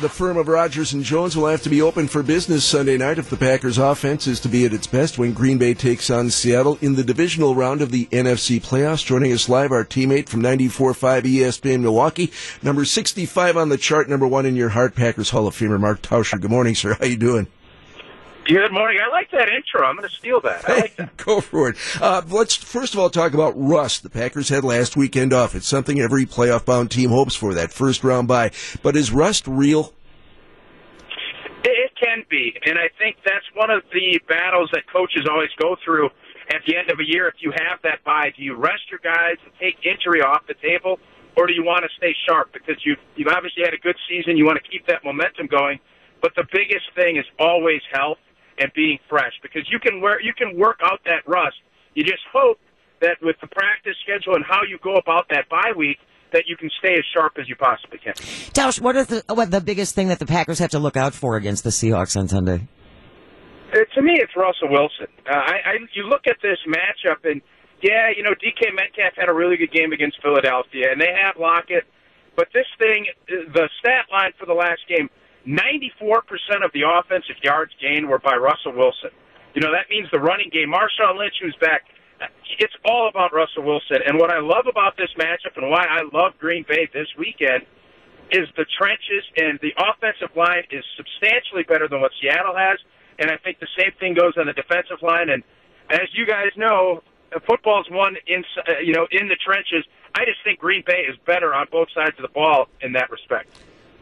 The firm of Rodgers and Jones will have to be open for business Sunday night if the Packers offense is to be at its best when Green Bay takes on Seattle in the divisional round of the NFC playoffs. Joining us live, our teammate from 94.5 ESPN Milwaukee, number 65 on the chart, number one in your heart, Packers Hall of Famer Mark Tauscher. Good morning, sir. How you doing? Good morning. I like that intro. I'm going to steal that. I like that. Go for it. Uh, let's first of all talk about rust. The Packers had last weekend off. It's something every playoff bound team hopes for, that first round bye. But is rust real? It, it can be. And I think that's one of the battles that coaches always go through at the end of a year. If you have that bye, do you rest your guys and take injury off the table? Or do you want to stay sharp because you've, you've obviously had a good season? You want to keep that momentum going. But the biggest thing is always health and being fresh because you can wear you can work out that rust. You just hope that with the practice schedule and how you go about that bye week that you can stay as sharp as you possibly can. Tausch, what is the what the biggest thing that the Packers have to look out for against the Seahawks on Sunday? Uh, to me, it's Russell Wilson. Uh, I, I you look at this matchup and yeah, you know DK Metcalf had a really good game against Philadelphia, and they have Lockett. But this thing, the stat line for the last game, 94% of the offensive yards gained were by Russell Wilson. You know, that means the running game. Marshawn Lynch, who's back, it's all about Russell Wilson. And what I love about this matchup and why I love Green Bay this weekend is the trenches and the offensive line is substantially better than what Seattle has. And I think the same thing goes on the defensive line. And as you guys know, uh, football's won in, uh, you know, in the trenches. I just think Green Bay is better on both sides of the ball in that respect.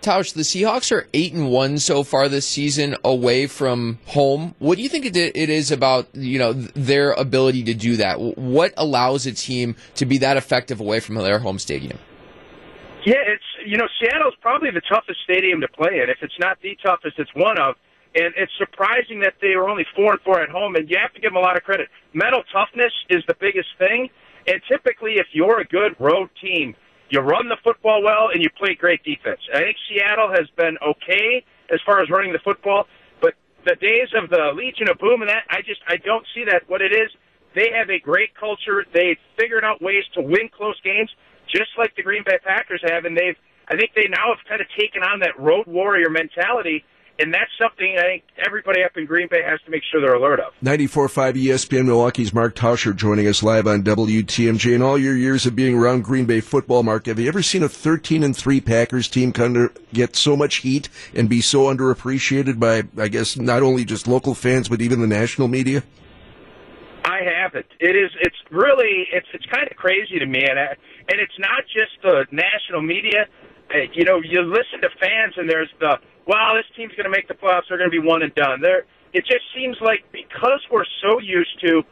Tausch, the Seahawks are eight and one so far this season away from home. What do you think it is about you know their ability to do that? What allows a team to be that effective away from their home stadium? Yeah, it's you know Seattle's probably the toughest stadium to play in. If it's not the toughest, it's one of. And it's surprising that they were only four and four at home. And you have to give them a lot of credit. Mental toughness is the biggest thing. And typically, if you're a good road team, you run the football well, and you play great defense. I think Seattle has been okay as far as running the football, but the days of the Legion of Boom and that, I just I don't see that. What it is, they have a great culture. They've figured out ways to win close games, just like the Green Bay Packers have, and they've I think they now have kind of taken on that road warrior mentality and that's something I think everybody up in Green Bay has to make sure they're alert of. 94.5 ESPN Milwaukee's Mark Tauscher joining us live on WTMJ. In all your years of being around Green Bay football, Mark, have you ever seen a 13 and 3 Packers team kind of get so much heat and be so underappreciated by, I guess, not only just local fans, but even the national media? I haven't. It is. It's really. It's. It's kind of crazy to me, and I, and it's not just the national media. Uh, you know, you listen to fans, and there's the wow, this team's going to make the playoffs. They're going to be one and done. There, it just seems like because we're so used to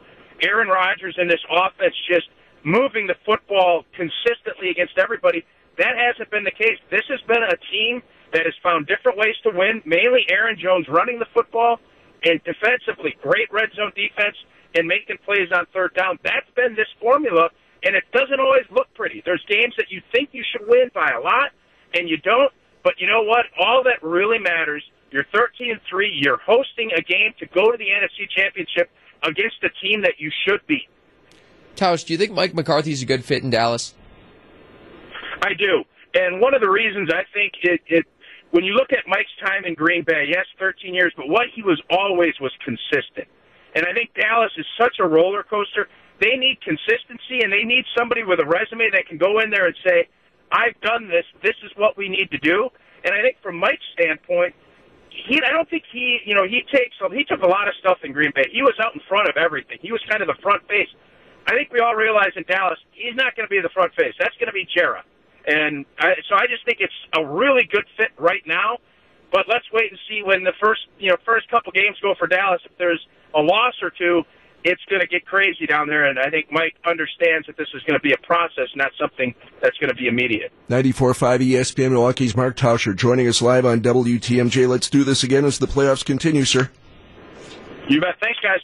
Aaron Rodgers and this offense just moving the football consistently against everybody, that hasn't been the case. This has been a team that has found different ways to win. Mainly Aaron Jones running the football and defensively, great red zone defense and making plays on third down. That's been this formula, and it doesn't always look pretty. There's games that you think you should win by a lot, and you don't. But you know what? All that really matters. You're 13 and three. You're hosting a game to go to the NFC Championship against a team that you should beat. Tausch, do you think Mike McCarthy's a good fit in Dallas? I do, and one of the reasons I think it, it when you look at Mike's time in Green Bay, yes, 13 years, but what he was always was consistent. And I think Dallas is such a roller coaster. They need consistency, and they need somebody with a resume that can go in there and say, I've done this. This is what we need to do. And I think from Mike's standpoint, he I don't think he you know he takes he took a lot of stuff in Green Bay. He was out in front of everything. He was kind of the front face. I think we all realize in Dallas he's not going to be the front face. That's going to be Jerry. And I, so I just think it's a really good fit right now. But let's wait and see when the first you know first couple games go for Dallas. If there's a loss or two, it's going to get crazy down there. And I think Mike understands that this is going to be a process, not something that's going to be immediate. 94.5 ESPN Milwaukee's Mark Tauscher joining us live on WTMJ. Let's do this again as the playoffs continue, sir. You bet. Thanks, guys.